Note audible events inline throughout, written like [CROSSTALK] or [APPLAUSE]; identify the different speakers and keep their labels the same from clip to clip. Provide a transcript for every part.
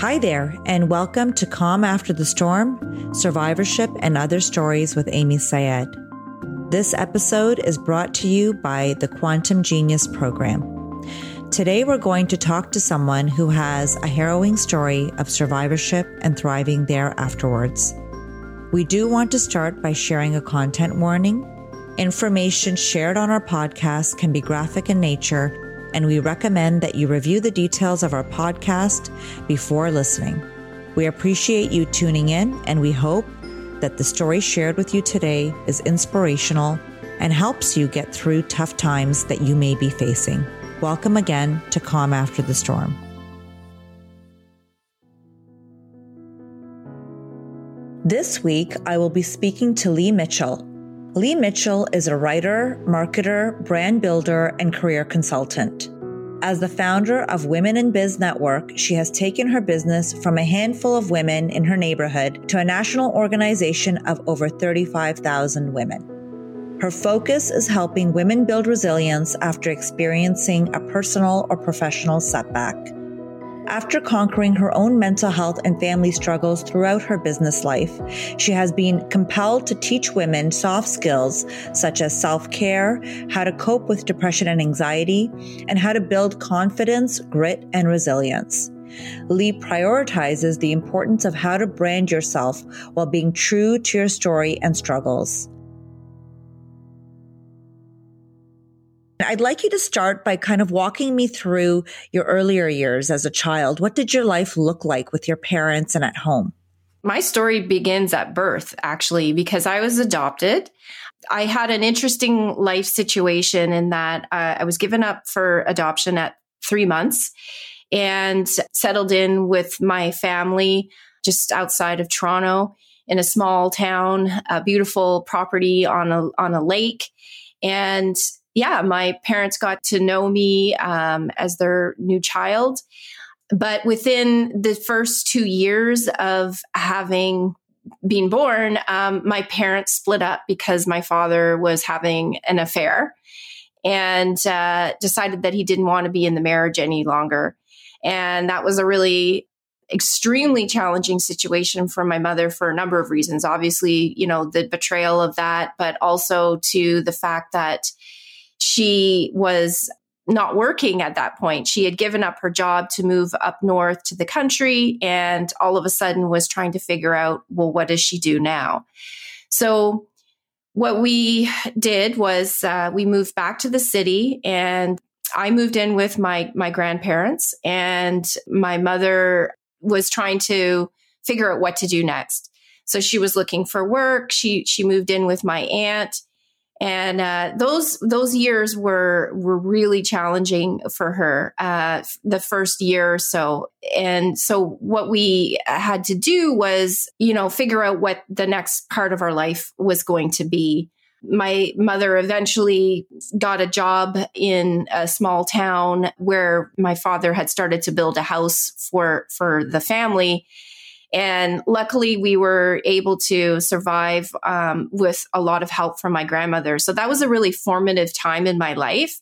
Speaker 1: Hi there, and welcome to Calm After the Storm Survivorship and Other Stories with Amy Syed. This episode is brought to you by the Quantum Genius Program. Today, we're going to talk to someone who has a harrowing story of survivorship and thriving there afterwards. We do want to start by sharing a content warning. Information shared on our podcast can be graphic in nature and we recommend that you review the details of our podcast before listening. We appreciate you tuning in, and we hope that the story shared with you today is inspirational and helps you get through tough times that you may be facing. Welcome again to Calm After the Storm. This week, I will be speaking to Lee Mitchell. Lee Mitchell is a writer, marketer, brand builder, and career consultant. As the founder of Women in Biz Network, she has taken her business from a handful of women in her neighborhood to a national organization of over 35,000 women. Her focus is helping women build resilience after experiencing a personal or professional setback. After conquering her own mental health and family struggles throughout her business life, she has been compelled to teach women soft skills such as self care, how to cope with depression and anxiety, and how to build confidence, grit, and resilience. Lee prioritizes the importance of how to brand yourself while being true to your story and struggles. I'd like you to start by kind of walking me through your earlier years as a child. What did your life look like with your parents and at home?
Speaker 2: My story begins at birth, actually, because I was adopted. I had an interesting life situation in that uh, I was given up for adoption at three months and settled in with my family just outside of Toronto in a small town, a beautiful property on a on a lake. And yeah, my parents got to know me um, as their new child. But within the first two years of having been born, um, my parents split up because my father was having an affair and uh, decided that he didn't want to be in the marriage any longer. And that was a really extremely challenging situation for my mother for a number of reasons. Obviously, you know, the betrayal of that, but also to the fact that she was not working at that point. She had given up her job to move up north to the country and all of a sudden was trying to figure out, well, what does she do now? So, what we did was uh, we moved back to the city and I moved in with my my grandparents and my mother was trying to figure out what to do next. So she was looking for work. She she moved in with my aunt and uh, those those years were were really challenging for her uh, the first year or so. And so what we had to do was you know figure out what the next part of our life was going to be. My mother eventually got a job in a small town where my father had started to build a house for for the family and luckily, we were able to survive um, with a lot of help from my grandmother. So that was a really formative time in my life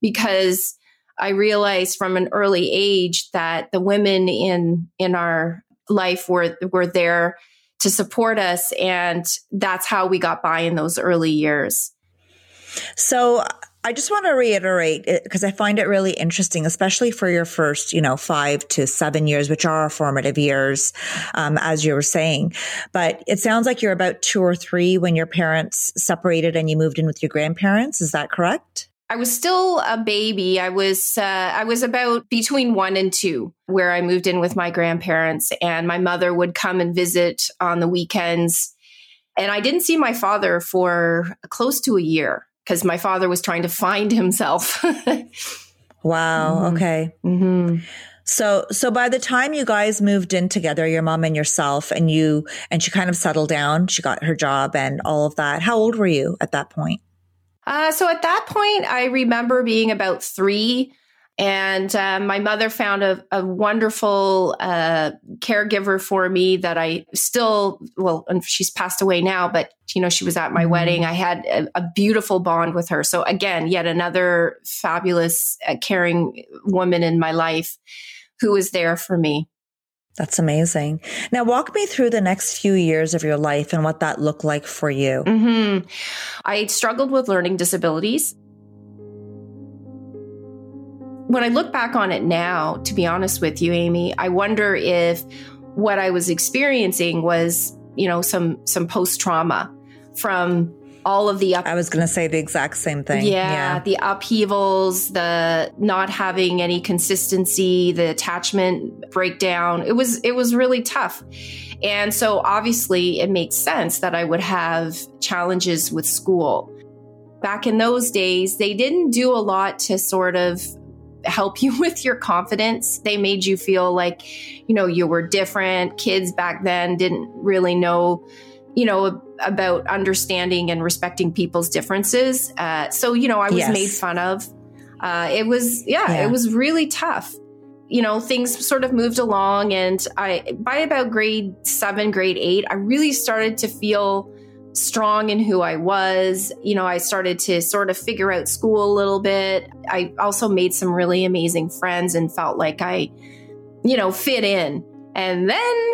Speaker 2: because I realized from an early age that the women in in our life were were there to support us, and that's how we got by in those early years.
Speaker 1: So I just want to reiterate because I find it really interesting, especially for your first, you know, five to seven years, which are formative years, um, as you were saying. But it sounds like you're about two or three when your parents separated and you moved in with your grandparents. Is that correct?
Speaker 2: I was still a baby. I was uh, I was about between one and two, where I moved in with my grandparents, and my mother would come and visit on the weekends. And I didn't see my father for close to a year because my father was trying to find himself. [LAUGHS]
Speaker 1: wow. Mm-hmm. Okay. Mm-hmm. So, so by the time you guys moved in together, your mom and yourself, and you, and she kind of settled down, she got her job and all of that. How old were you at that point?
Speaker 2: Uh, so at that point, I remember being about three. And uh, my mother found a, a wonderful uh, caregiver for me that I still, well, and she's passed away now, but you know, she was at my mm-hmm. wedding. I had a, a, beautiful bond with her. So again, yet another fabulous, uh, caring woman in my life who was there for me.
Speaker 1: That's amazing. Now, walk me through the next few years of your life and what that looked like for you.
Speaker 2: Mm-hmm. I struggled with learning disabilities. When I look back on it now, to be honest with you, Amy, I wonder if what I was experiencing was, you know, some some post trauma from all of the
Speaker 1: up- I was going to say the exact same thing.
Speaker 2: Yeah, yeah, the upheavals, the not having any consistency, the attachment breakdown. It was it was really tough. And so obviously it makes sense that I would have challenges with school. Back in those days, they didn't do a lot to sort of help you [LAUGHS] with your confidence. They made you feel like, you know, you were different. Kids back then didn't really know you know, about understanding and respecting people's differences. Uh, so, you know, I was yes. made fun of. Uh, it was, yeah, yeah, it was really tough. You know, things sort of moved along, and I, by about grade seven, grade eight, I really started to feel strong in who I was. You know, I started to sort of figure out school a little bit. I also made some really amazing friends and felt like I, you know, fit in. And then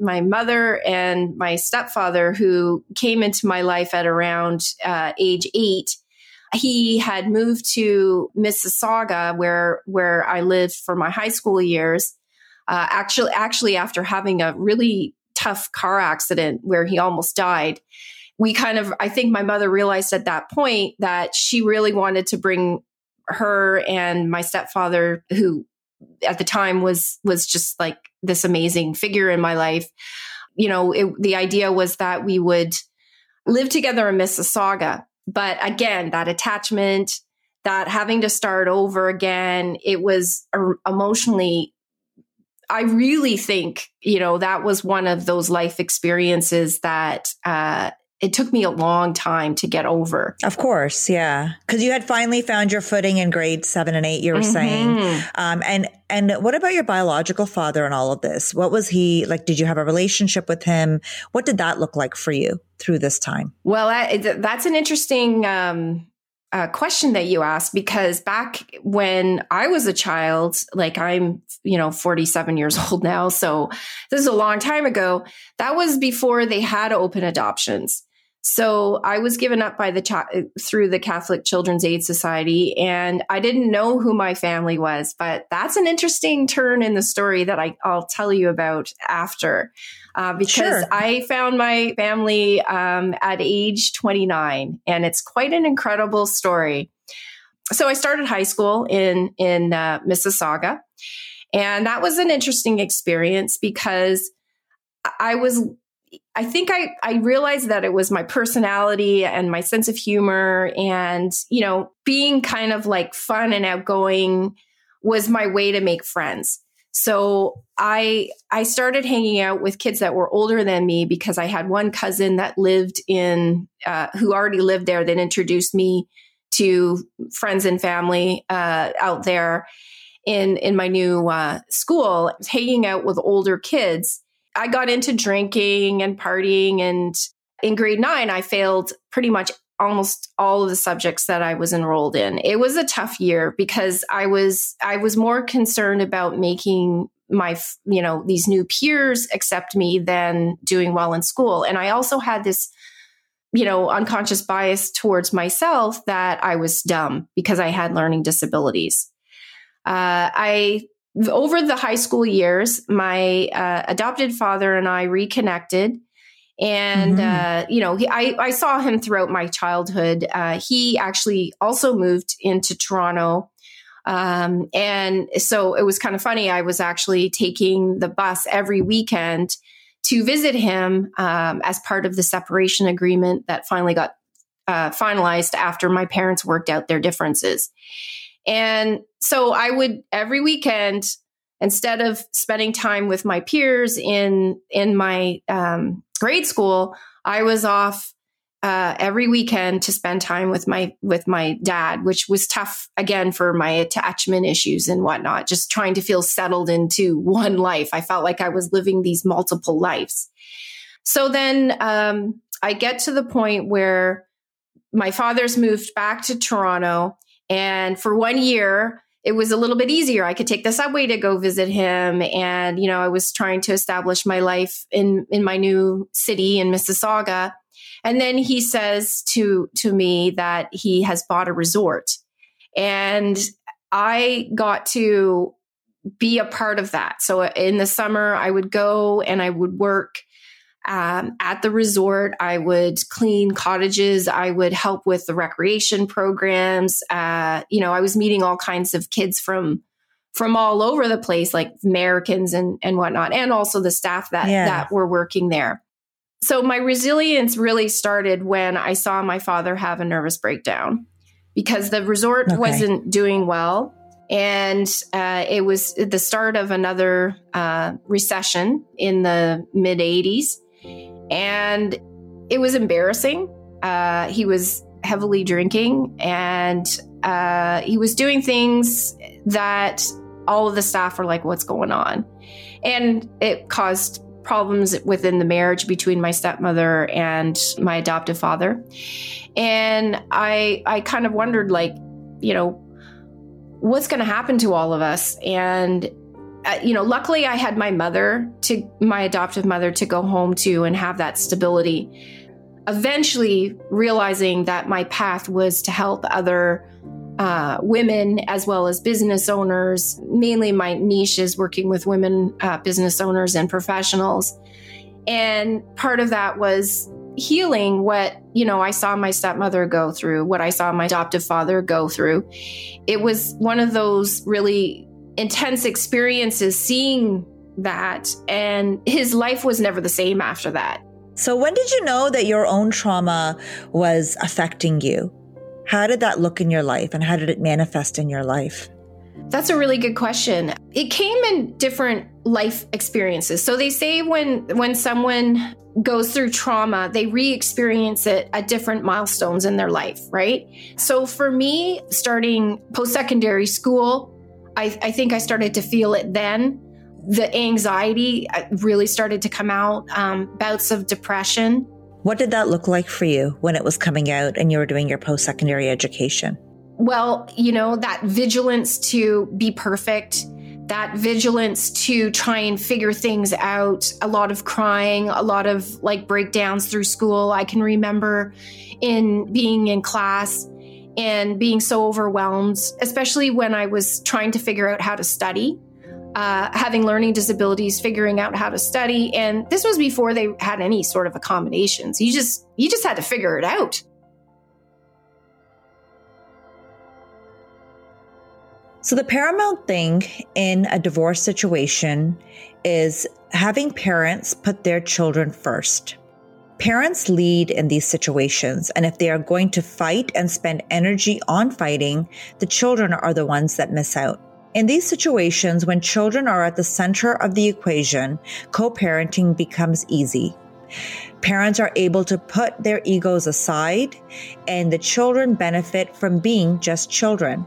Speaker 2: my mother and my stepfather, who came into my life at around uh, age eight, he had moved to Mississauga, where where I lived for my high school years. Uh, actually, actually, after having a really tough car accident where he almost died, we kind of I think my mother realized at that point that she really wanted to bring her and my stepfather, who at the time was was just like this amazing figure in my life. You know, it, the idea was that we would live together in Mississauga, but again, that attachment, that having to start over again, it was er, emotionally I really think, you know, that was one of those life experiences that uh, it took me a long time to get over.
Speaker 1: Of course, yeah, because you had finally found your footing in grade seven and eight. You were mm-hmm. saying, um, and and what about your biological father and all of this? What was he like? Did you have a relationship with him? What did that look like for you through this time?
Speaker 2: Well, that's an interesting um, uh, question that you asked because back when I was a child, like I'm, you know, 47 years [LAUGHS] old now, so this is a long time ago. That was before they had open adoptions. So I was given up by the ch- through the Catholic Children's Aid Society, and I didn't know who my family was. But that's an interesting turn in the story that I, will tell you about after, uh, because sure. I found my family um, at age 29, and it's quite an incredible story. So I started high school in in uh, Mississauga, and that was an interesting experience because I was I think I, I realized that it was my personality and my sense of humor and, you know, being kind of like fun and outgoing was my way to make friends. So I I started hanging out with kids that were older than me because I had one cousin that lived in uh, who already lived there that introduced me to friends and family uh, out there in in my new uh, school. hanging out with older kids I got into drinking and partying. And in grade nine, I failed pretty much almost all of the subjects that I was enrolled in. It was a tough year because I was I was more concerned about making my you know these new peers accept me than doing well in school. And I also had this you know unconscious bias towards myself that I was dumb because I had learning disabilities. Uh, I over the high school years, my uh, adopted father and I reconnected. And, mm-hmm. uh, you know, he, I, I saw him throughout my childhood. Uh, he actually also moved into Toronto. Um, and so it was kind of funny. I was actually taking the bus every weekend to visit him um, as part of the separation agreement that finally got uh, finalized after my parents worked out their differences. And so I would every weekend, instead of spending time with my peers in in my um, grade school, I was off uh, every weekend to spend time with my with my dad, which was tough again for my attachment issues and whatnot. Just trying to feel settled into one life. I felt like I was living these multiple lives. So then um, I get to the point where my father's moved back to Toronto and for one year, it was a little bit easier. I could take the subway to go visit him. And, you know, I was trying to establish my life in, in my new city in Mississauga. And then he says to, to me that he has bought a resort. And I got to be a part of that. So in the summer, I would go and I would work um, at the resort. I would clean cottages. I would help with the recreation programs. Uh, you know, I was meeting all kinds of kids from from all over the place, like Americans and and whatnot, and also the staff that yeah. that were working there. So my resilience really started when I saw my father have a nervous breakdown because the resort okay. wasn't doing well. And uh, it was the start of another uh, recession in the mid 80s. And it was embarrassing. Uh, he was heavily drinking and uh, he was doing things that all of the staff were like, what's going on? And it caused problems within the marriage between my stepmother and my adoptive father. And I I kind of wondered like, you know, what's going to happen to all of us? And uh, you know, luckily I had my mother to my adoptive mother to go home to and have that stability. Eventually realizing that my path was to help other uh, women as well as business owners. Mainly, my niche is working with women uh, business owners and professionals. And part of that was healing what you know i saw my stepmother go through what i saw my adoptive father go through it was one of those really intense experiences seeing that. And his life was never the same after that.
Speaker 1: So, when did you know that your own trauma was affecting you? How did that look in your life and how did it manifest in your life?
Speaker 2: That's a really good question. It came in different life experiences. So they say when when someone goes through trauma, they re-experience it at different milestones in their life, right? So for me, starting post-secondary school, I, I think I started to feel it then. The anxiety uh, really started to come out, um, bouts of depression.
Speaker 1: What did that look like for you when it was coming out and you were doing your post secondary education?
Speaker 2: Well, you know, that vigilance to be perfect, that vigilance to try and figure things out, a lot of crying, a lot of like breakdowns through school. I can remember in being in class and being so overwhelmed, especially when I was trying to figure out how to study. Uh, having learning disabilities, figuring out how to study, and this was before they had any sort of accommodations. You just you just had to figure it out.
Speaker 1: So the paramount thing in a divorce situation is having parents put their children first. Parents lead in these situations, and if they are going to fight and spend energy on fighting, the children are the ones that miss out. In these situations, when children are at the center of the equation, co parenting becomes easy. Parents are able to put their egos aside, and the children benefit from being just children.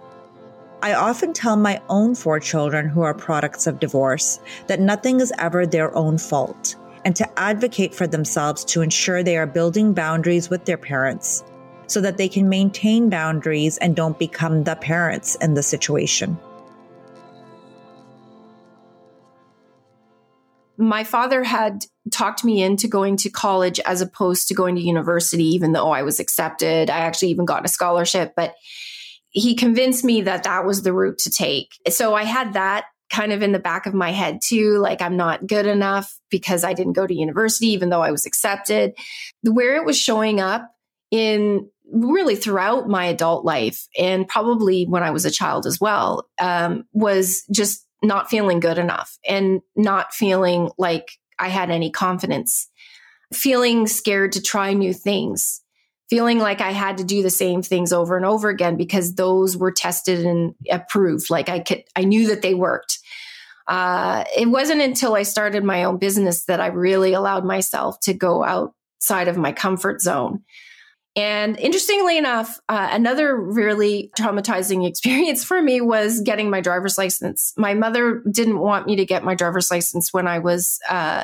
Speaker 1: I often tell my own four children who are products of divorce that nothing is ever their own fault and to advocate for themselves to ensure they are building boundaries with their parents so that they can maintain boundaries and don't become the parents in the situation.
Speaker 2: My father had talked me into going to college as opposed to going to university, even though I was accepted. I actually even got a scholarship, but he convinced me that that was the route to take. So I had that kind of in the back of my head too like i'm not good enough because i didn't go to university even though i was accepted where it was showing up in really throughout my adult life and probably when i was a child as well um, was just not feeling good enough and not feeling like i had any confidence feeling scared to try new things feeling like I had to do the same things over and over again because those were tested and approved. Like I could, I knew that they worked. Uh, it wasn't until I started my own business that I really allowed myself to go outside of my comfort zone. And interestingly enough, uh, another really traumatizing [LAUGHS] experience for me was getting my driver's license. My mother didn't want me to get my driver's license when I was uh,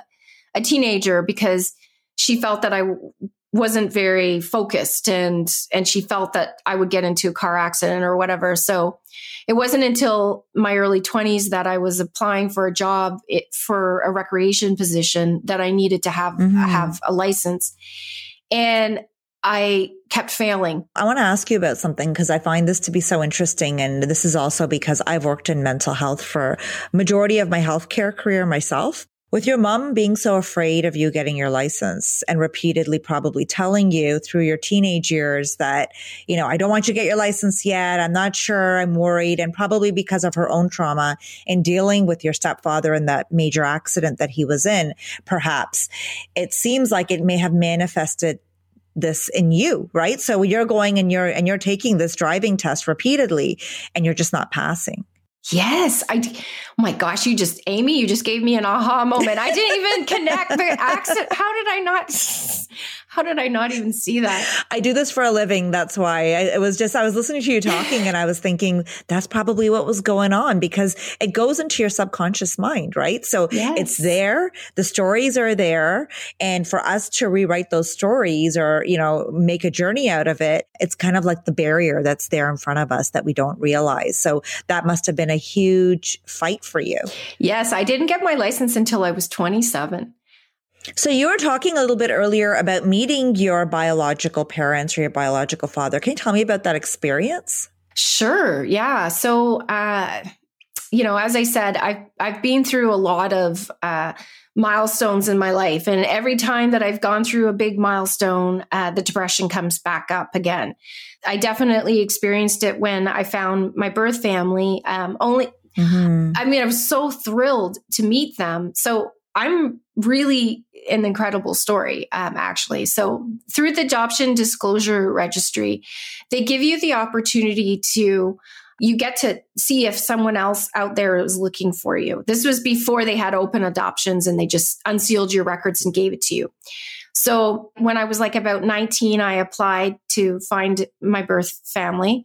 Speaker 2: a teenager because she felt that I wasn't very focused and and she felt that I would get into a car accident or whatever. So it wasn't until my early 20s that I was applying for a job for a recreation position that I needed to have mm-hmm. have a license. And I kept failing.
Speaker 1: I want to ask you about something because I find this to be so interesting. And this is also because I've worked in mental health for majority of my healthcare career myself. With your mom being so afraid of you getting your license and repeatedly probably telling you through your teenage years that, you know, I don't want you to get your license yet. I'm not sure. I'm worried. And probably because of her own trauma in dealing with your stepfather and that major accident that he was in, perhaps it seems like it may have manifested this in you, right? So you're going and you're, and you're taking this driving test repeatedly and you're just not passing.
Speaker 2: Yes, I. Oh my gosh, you just Amy, you just gave me an aha moment. I didn't even [LAUGHS] connect the accent. How did I not? How did I not even see that?
Speaker 1: I do this for a living. That's why I, it was just, I was listening to you talking and I was thinking that's probably what was going on because it goes into your subconscious mind, right? So yes. it's there. The stories are there. And for us to rewrite those stories or, you know, make a journey out of it, it's kind of like the barrier that's there in front of us that we don't realize. So that must have been a huge fight for you.
Speaker 2: Yes. I didn't get my license until I was 27.
Speaker 1: So you were talking a little bit earlier about meeting your biological parents or your biological father. Can you tell me about that experience?
Speaker 2: Sure. Yeah. So, uh, you know, as I said, I've I've been through a lot of uh, milestones in my life, and every time that I've gone through a big milestone, uh, the depression comes back up again. I definitely experienced it when I found my birth family. Um, only, mm-hmm. I mean, I was so thrilled to meet them. So I'm really an incredible story, um, actually. So, through the Adoption Disclosure Registry, they give you the opportunity to you get to see if someone else out there is looking for you. This was before they had open adoptions and they just unsealed your records and gave it to you. So when I was like about 19, I applied to find my birth family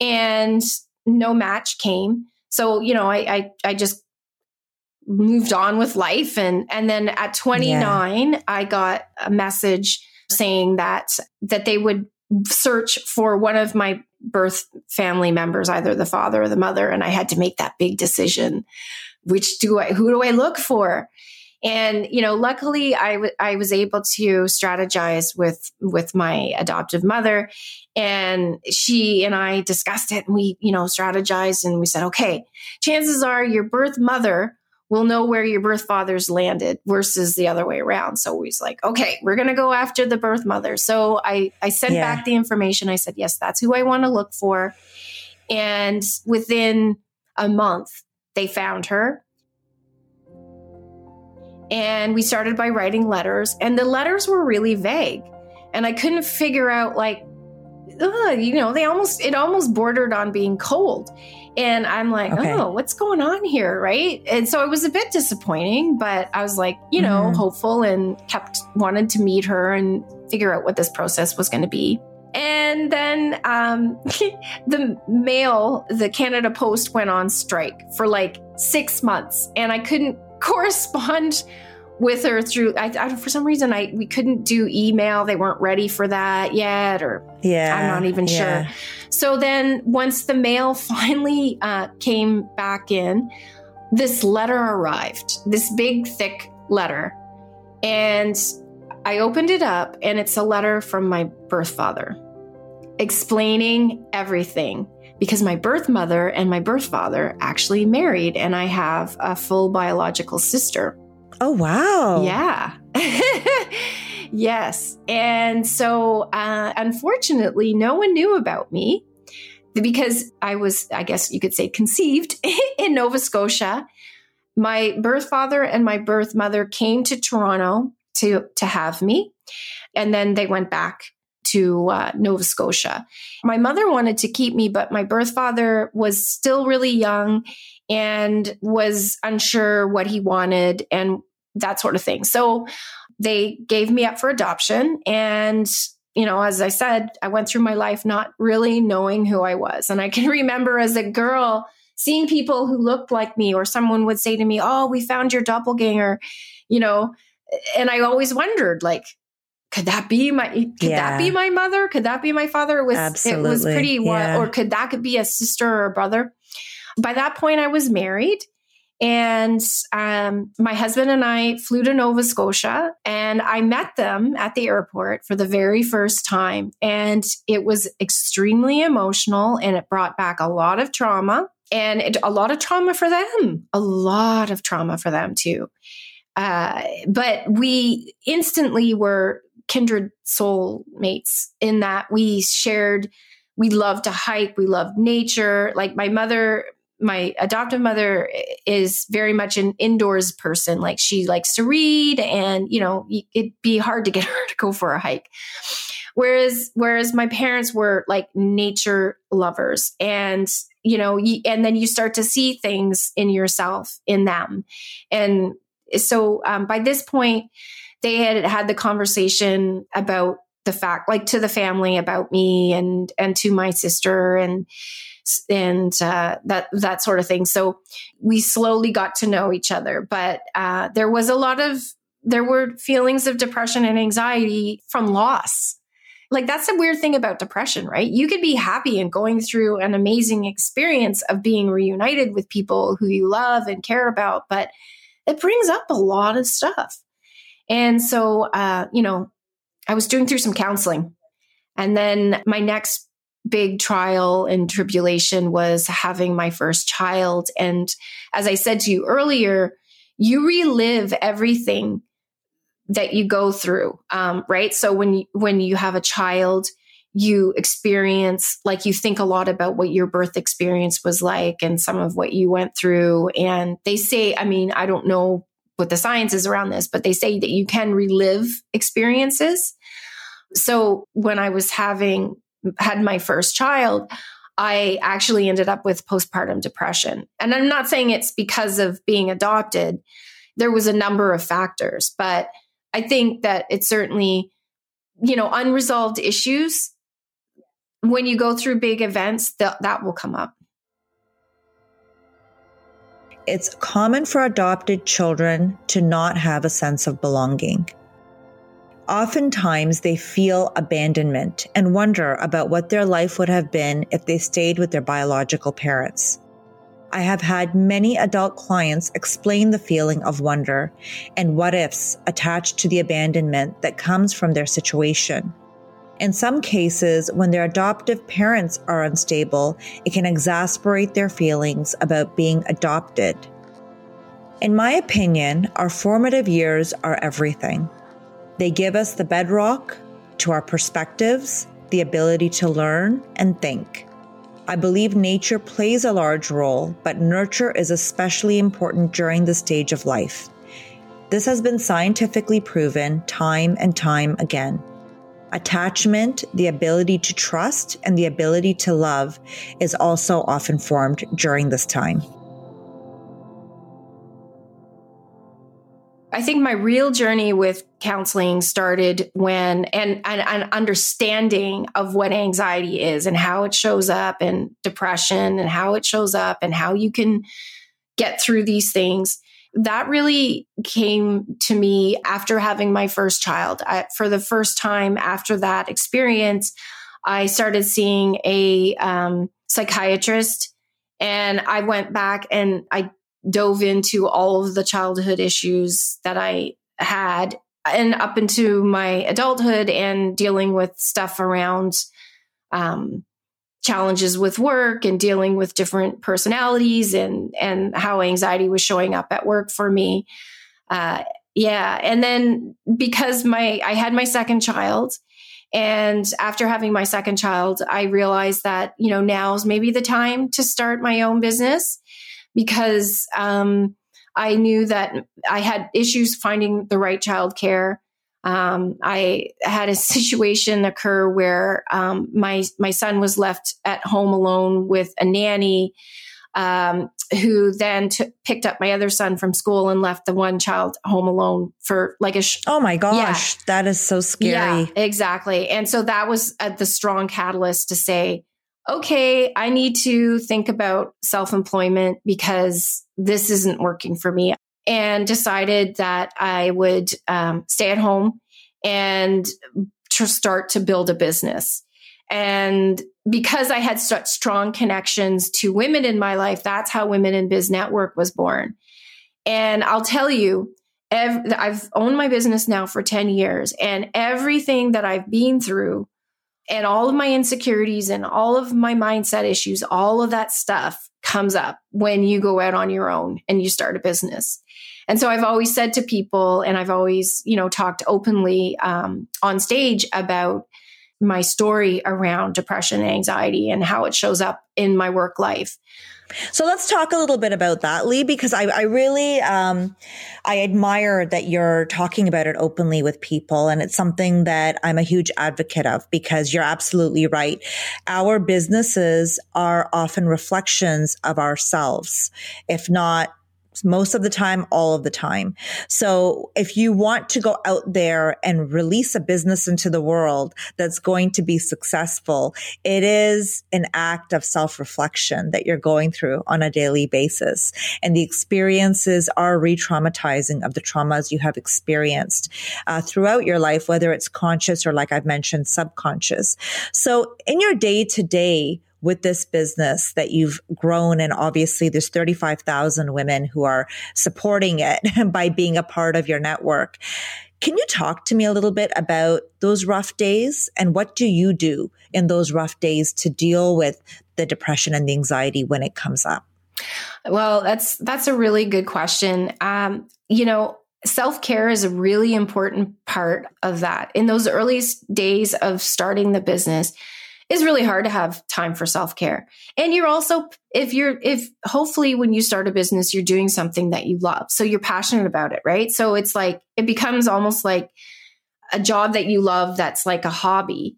Speaker 2: and no match came. So, you know, I, I, I just moved on with life and and then at 29 yeah. I got a message saying that that they would search for one of my birth family members either the father or the mother and I had to make that big decision which do I who do I look for and you know luckily I, w- I was able to strategize with with my adoptive mother and she and I discussed it and we you know strategized and we said okay chances are your birth mother we'll know where your birth fathers landed versus the other way around. So he's like, okay, we're going to go after the birth mother. So I, I sent yeah. back the information. I said, yes, that's who I want to look for. And within a month, they found her. And we started by writing letters, and the letters were really vague. And I couldn't figure out, like, ugh, you know, they almost, it almost bordered on being cold. And I'm like, okay. oh, what's going on here? Right. And so it was a bit disappointing, but I was like, you know, mm-hmm. hopeful and kept wanted to meet her and figure out what this process was going to be. And then um, [LAUGHS] the mail, the Canada Post went on strike for like six months, and I couldn't correspond with her through I, I, for some reason i we couldn't do email. They weren't ready for that yet or yeah i'm not even yeah. sure so then once the mail [LAUGHS] finally uh, came back in this letter arrived this big thick letter and i opened it up and it's a letter from my birth father explaining everything because my birth mother and my birth father actually married and i have a full biological sister
Speaker 1: Oh, wow.
Speaker 2: Yeah. [LAUGHS] yes. And so, uh, unfortunately, no one knew about me because I was, I guess you could say, conceived [LAUGHS] in Nova Scotia. My birth father and my birth mother came to Toronto to, to have me. And then they went back to uh, Nova Scotia. My mother wanted to keep me, but my birth father was still really young and was unsure what he wanted and that sort of thing. So they gave me up for adoption. And, you know, as I said, I went through my life not really knowing who I was. And I can [LAUGHS] remember as a girl seeing people who looked like me, or someone would say to me, Oh, we found your doppelganger, you know. And I always wondered, like, could that be my could yeah. that be my mother? Could that be my father? It was Absolutely. it was pretty yeah. or could that could be a sister or a brother? By that point I was married and um, my husband and I flew to Nova Scotia and I met them at the airport for the very first time. And it was extremely emotional and it brought back a lot of trauma and it, a lot of trauma for them, a lot of trauma for them too. Uh, but we instantly were kindred soul mates in that we shared we loved to hike we loved nature. Like my mother my adoptive mother is very much an indoors person. Like she likes to read and you know it'd be hard to get [LAUGHS] her to go for a hike. Whereas whereas my parents were like nature lovers and you know and then you start to see things in yourself in them. And so um, by this point they had had the conversation about the fact like to the family about me and and to my sister and and uh, that that sort of thing. So we slowly got to know each other but uh, there was a lot of there were feelings of depression and anxiety from loss. Like that's the weird thing about depression right? You could be happy and going through an amazing experience of being reunited with people who you love and care about but it brings up a lot of stuff and so, uh, you know, I was doing through some counseling. And then my next big trial and tribulation was having my first child. And as I said to you earlier, you relive everything that you go through, um, right? So when you, when you have a child, you experience like you think a lot about what your birth experience was like and some of what you went through and they say i mean i don't know what the science is around this, but they say that you can relive experiences. So when I was having had my first child, I actually ended up with postpartum depression. And I'm not saying it's because of being adopted. There was a number of factors, but I think that it's certainly, you know, unresolved issues. When you go through big events, that, that will come up
Speaker 1: it's common for adopted children to not have a sense of belonging. Oftentimes, they feel abandonment and wonder about what their life would have been if they stayed with their biological parents. I have had many adult clients explain the feeling of wonder and what ifs attached to the abandonment that comes from their situation. In some cases, when their adoptive parents are unstable, it can exasperate their feelings about being adopted. In my opinion, our formative years are everything. They give us the bedrock to our perspectives, the ability to learn and think. I believe nature plays a large role, but nurture is especially important during this stage of life. This has been scientifically proven time and time again. Attachment, the ability to trust, and the ability to love is also often formed during this time.
Speaker 2: I think my real journey with counseling started when and, an understanding of what anxiety is and how it shows up and depression and how it shows up and how you can get through these things that really came to me after having my first child. I, for the first time after that experience, I started seeing a um, psychiatrist and I went back and I dove into all of the childhood issues that I had and up into my adulthood and dealing with stuff around um, challenges with work and dealing with different personalities and and how anxiety was showing up at work for me. Uh, yeah and then because my i had my second child and after having my second child i realized that you know now's maybe the time to start my own business because um, i knew that i had issues finding the right child care um, I had a situation occur where um, my my son was left at home alone with a nanny, um, who then t- picked up my other son from school and left the one child home alone for like a. Sh-
Speaker 1: oh my gosh, yeah. that is so scary. Yeah,
Speaker 2: exactly. And so that was uh, the strong catalyst to say, okay, I need to think about self employment because this isn't working for me and decided that I would um, stay at home and to start to build a business. And because I had such strong connections to women in my life, that's how Women in Biz Network was born. And I'll tell you, I've owned my business now for 10 years, and everything that I've been through, and all of my insecurities and all of my mindset issues, all of that stuff comes up when you go out on your own and you start a business. And so I've always said to people, and I've always, you know, talked openly um, on stage about my story around depression and anxiety and how it shows up in my work life.
Speaker 1: So let's talk a little bit about that, Lee, because I, I really, um, I admire that you're talking about it openly with people. And it's something that I'm a huge advocate of because you're absolutely right. Our businesses are often reflections of ourselves, if not most of the time, all of the time. So if you want to go out there and release a business into the world that's going to be successful, it is an act of self reflection that you're going through on a daily basis. And the experiences are re traumatizing of the traumas you have experienced uh, throughout your life, whether it's conscious or like I've mentioned, subconscious. So in your day to day, with this business that you've grown and obviously there's 35,000 women who are supporting it [LAUGHS] by being a part of your network. Can you talk to me a little bit about those rough days and what do you do in those rough days to deal with the depression and the anxiety when it comes up?
Speaker 2: Well, that's that's a really good question. Um, you know, self-care is a really important part of that. In those earliest days of starting the business, is really hard to have time for self-care. And you're also if you're if hopefully when you start a business you're doing something that you love. So you're passionate about it, right? So it's like it becomes almost like a job that you love that's like a hobby,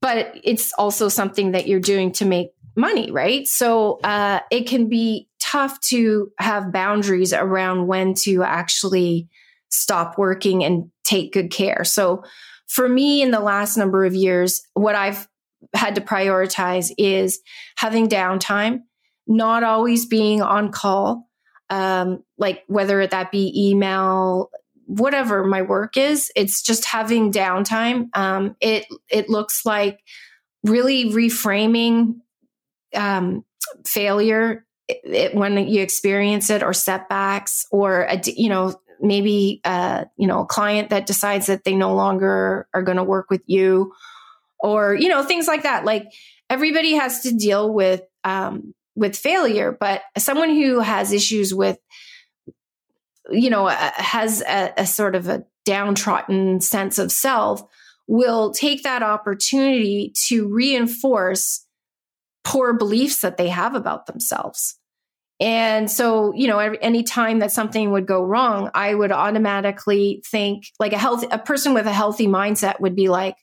Speaker 2: but it's also something that you're doing to make money, right? So uh, it can be tough to have boundaries around when to actually stop working and take good care. So for me in the last number of years, what I've had to prioritize is having downtime, not always being on call, um, like whether that be email, whatever my work is. It's just having downtime. Um, it it looks like really reframing um, failure it, when you experience it, or setbacks, or a, you know maybe uh, you know a client that decides that they no longer are going to work with you or you know things like that. Like everybody has to deal with um, with failure but someone who has issues with you know has a, a sort of a downtrodden sense of self will take that opportunity to reinforce poor beliefs that they have about themselves. And so, you know, any time that something would go wrong, I would automatically think like a healthy, a person with a healthy mindset would be like,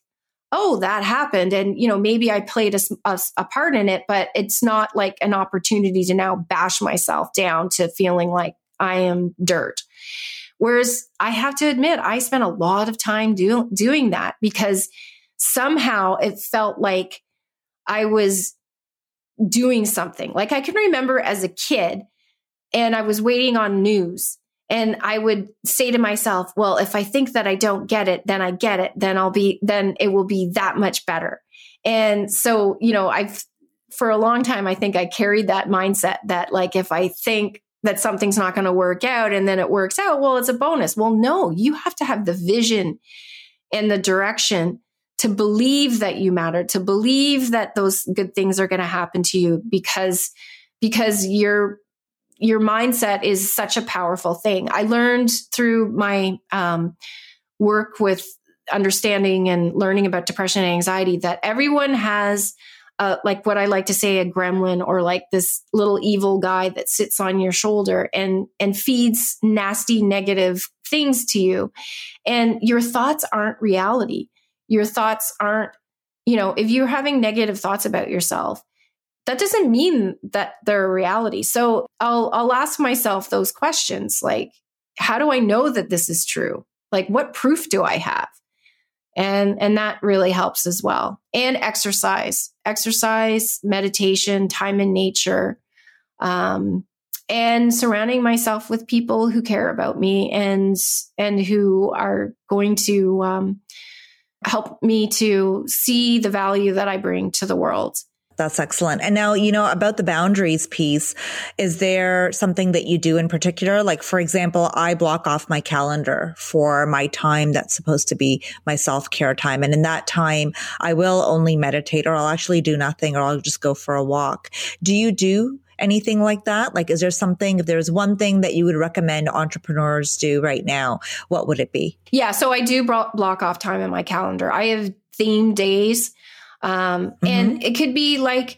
Speaker 2: oh, that happened. And, you know, maybe I played a, a, a, part in it, but it's not like an opportunity to now bash myself down to feeling like I am dirt. Whereas I have to admit, I spent a lot of time do, doing that because somehow it felt like I was doing something. Like I can remember as a kid and I was waiting on news and I would say to myself, well, if I think that I don't get it, then I get it, then I'll be, then it will be that much better. And so, you know, I've, for a long time, I think I carried that mindset that like, if I think that something's not going to work out and then it works out, well, it's a bonus. Well, no, you have to have the vision and the direction to believe that you matter, to believe that those good things are going to happen to you because, because you're your mindset is such a powerful thing. I learned through my um, work with understanding and learning about depression and anxiety that everyone has uh, like what I like to say, a gremlin or like this little evil guy that sits on your shoulder and and feeds nasty, negative things to you, and your thoughts aren't reality. Your thoughts aren't, you know, if you're having negative thoughts about yourself, that doesn't mean that they're a reality. So I'll I'll ask myself those questions like how do I know that this is true? Like what proof do I have? And and that really helps as well. And exercise. Exercise, meditation, time in nature. Um and surrounding myself with people who care about me and and who are going to um, help me to see the value that I bring to the world.
Speaker 1: That's excellent. And now, you know, about the boundaries piece, is there something that you do in particular? Like, for example, I block off my calendar for my time that's supposed to be my self care time. And in that time, I will only meditate or I'll actually do nothing or I'll just go for a walk. Do you do anything like that? Like, is there something, if there's one thing that you would recommend entrepreneurs do right now, what would it be?
Speaker 2: Yeah. So I do block off time in my calendar. I have themed days um, mm-hmm. And it could be like,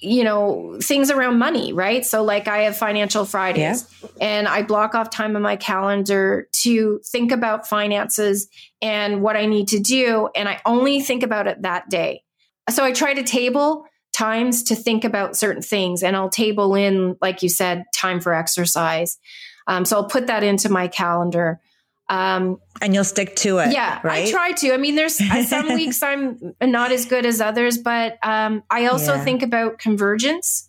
Speaker 2: you know, things around money, right? So, like, I have financial Fridays yeah. and I block off time in my calendar to think about finances and what I need to do. And I only think about it that day. So, I try to table times to think about certain things and I'll table in, like you said, time for exercise. Um, so, I'll put that into my calendar.
Speaker 1: Um, and you'll stick to it.
Speaker 2: Yeah,
Speaker 1: right?
Speaker 2: I try to. I mean, there's uh, some [LAUGHS] weeks I'm not as good as others, but um, I also yeah. think about convergence.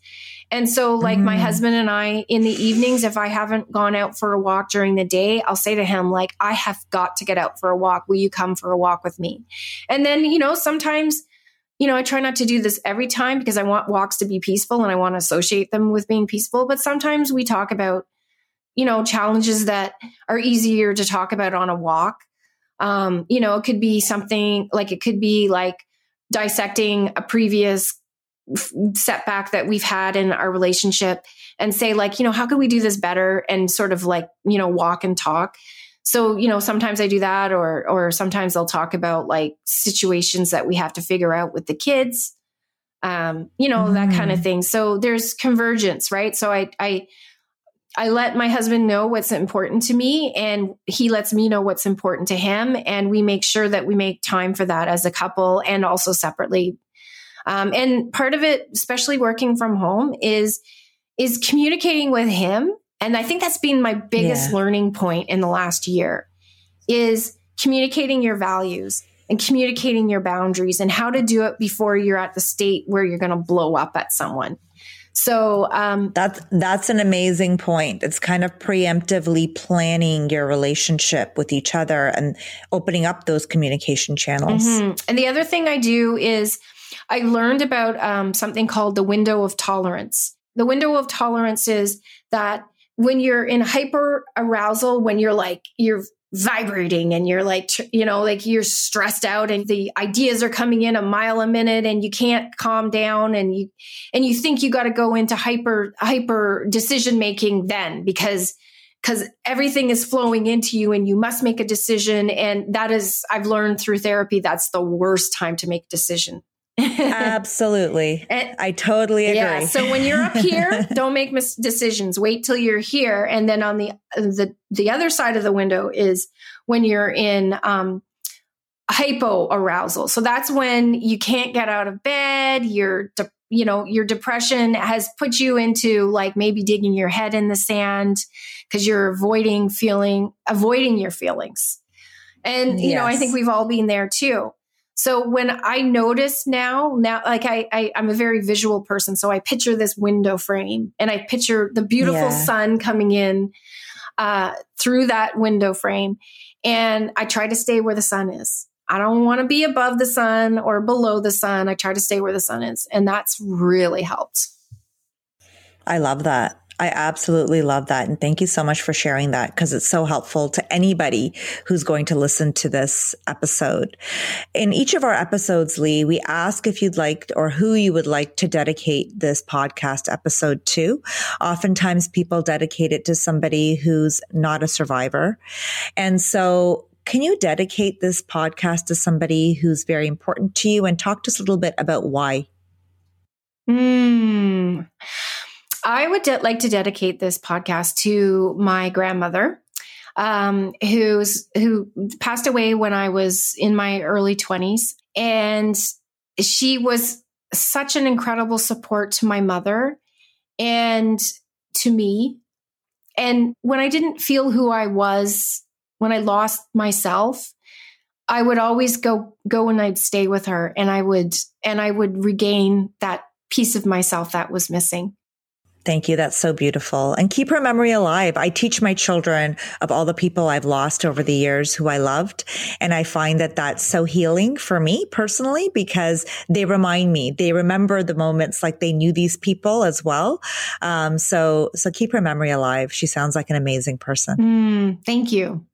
Speaker 2: And so, like mm. my husband and I, in the evenings, if I haven't gone out for a walk during the day, I'll say to him, like, I have got to get out for a walk. Will you come for a walk with me? And then, you know, sometimes, you know, I try not to do this every time because I want walks to be peaceful and I want to associate them with being peaceful. But sometimes we talk about you know, challenges that are easier to talk about on a walk. Um, you know, it could be something like it could be like dissecting a previous setback that we've had in our relationship and say like, you know, how could we do this better and sort of like, you know, walk and talk. So, you know, sometimes I do that or or sometimes I'll talk about like situations that we have to figure out with the kids. Um, you know, mm. that kind of thing. So there's convergence, right? So I I I let my husband know what's important to me and he lets me know what's important to him. And we make sure that we make time for that as a couple and also separately. Um, and part of it, especially working from home, is is communicating with him. And I think that's been my biggest yeah. learning point in the last year is communicating your values and communicating your boundaries and how to do it before you're at the state where you're going to blow up at someone. So um,
Speaker 1: that's that's an amazing point. It's kind of preemptively planning your relationship with each other and opening up those communication channels. Mm-hmm.
Speaker 2: And the other thing I do is I learned about um, something called the window of tolerance. The window of tolerance is that when you're in hyper arousal, when you're like you're vibrating and you're like you know like you're stressed out and the ideas are coming in a mile a minute and you can't calm down and you and you think you got to go into hyper hyper decision making then because because everything is flowing into you and you must make a decision. And that is i've learned through therapy that's the worst time to make decision [LAUGHS]
Speaker 1: Absolutely. And, I totally agree. Yeah.
Speaker 2: So when you're up here, [LAUGHS] don't make mis- decisions. Wait till you're here. And then on the, the, the other side of the window is when you're in, um, hypo arousal. So that's when you can't get out of bed. You're, de- you know, your depression has put you into like maybe digging your head in the sand because you're avoiding feeling, avoiding your feelings. And, you yes. know, I think we've all been there too. So when I notice now, now like I, I am a very visual person, so I picture this window frame and I picture the beautiful yeah. sun coming in uh, through that window frame, and I try to stay where the sun is. I don't want to be above the sun or below the sun. I try to stay where the sun is, and that's really helped.
Speaker 1: I love that. I absolutely love that. And thank you so much for sharing that because it's so helpful to anybody who's going to listen to this episode. In each of our episodes, Lee, we ask if you'd like or who you would like to dedicate this podcast episode to. Oftentimes people dedicate it to somebody who's not a survivor. And so can you dedicate this podcast to somebody who's very important to you and talk to us a little bit about why?
Speaker 2: Hmm. I would de- like to dedicate this podcast to my grandmother, um, who's who passed away when I was in my early twenties, and she was such an incredible support to my mother and to me. And when I didn't feel who I was, when I lost myself, I would always go go and I'd stay with her, and I would and I would regain that piece of myself that was missing.
Speaker 1: Thank you. That's so beautiful. And keep her memory alive. I teach my children of all the people I've lost over the years who I loved. And I find that that's so healing for me personally because they remind me, they remember the moments like they knew these people as well. Um, so, so keep her memory alive. She sounds like an amazing person.
Speaker 2: Mm, thank you.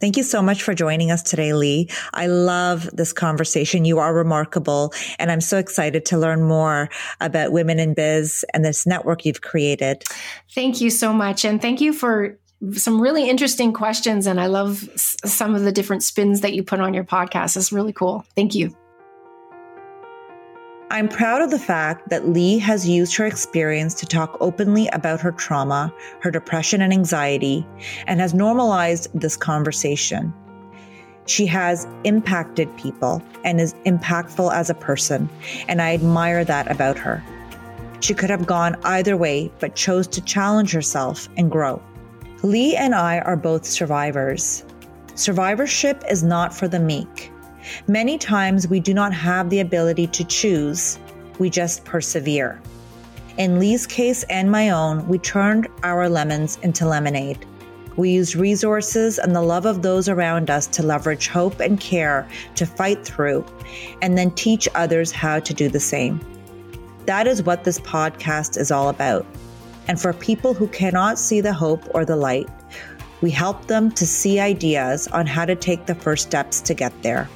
Speaker 1: Thank you so much for joining us today, Lee. I love this conversation. You are remarkable. And I'm so excited to learn more about women in biz and this network you've created.
Speaker 2: Thank you so much. And thank you for some really interesting questions. And I love some of the different spins that you put on your podcast. It's really cool. Thank you.
Speaker 1: I'm proud of the fact that Lee has used her experience to talk openly about her trauma, her depression and anxiety, and has normalized this conversation. She has impacted people and is impactful as a person, and I admire that about her. She could have gone either way, but chose to challenge herself and grow. Lee and I are both survivors. Survivorship is not for the meek. Many times we do not have the ability to choose, we just persevere. In Lee's case and my own, we turned our lemons into lemonade. We used resources and the love of those around us to leverage hope and care to fight through, and then teach others how to do the same. That is what this podcast is all about. And for people who cannot see the hope or the light, we help them to see ideas on how to take the first steps to get there.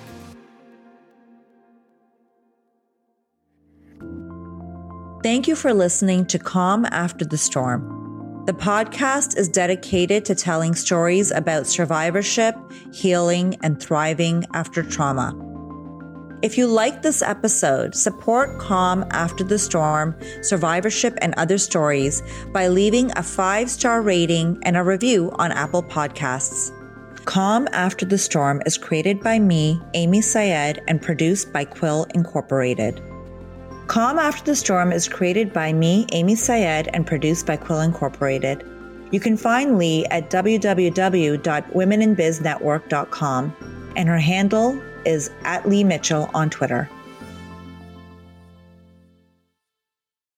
Speaker 1: Thank you for listening to Calm After the Storm. The podcast is dedicated to telling stories about survivorship, healing, and thriving after trauma. If you like this episode, support Calm After the Storm, Survivorship, and Other Stories by leaving a five star rating and a review on Apple Podcasts. Calm After the Storm is created by me, Amy Syed, and produced by Quill Incorporated. Calm After the Storm is created by me, Amy Syed, and produced by Quill Incorporated. You can find Lee at www.womeninbiznetwork.com, and her handle is at Lee Mitchell on Twitter.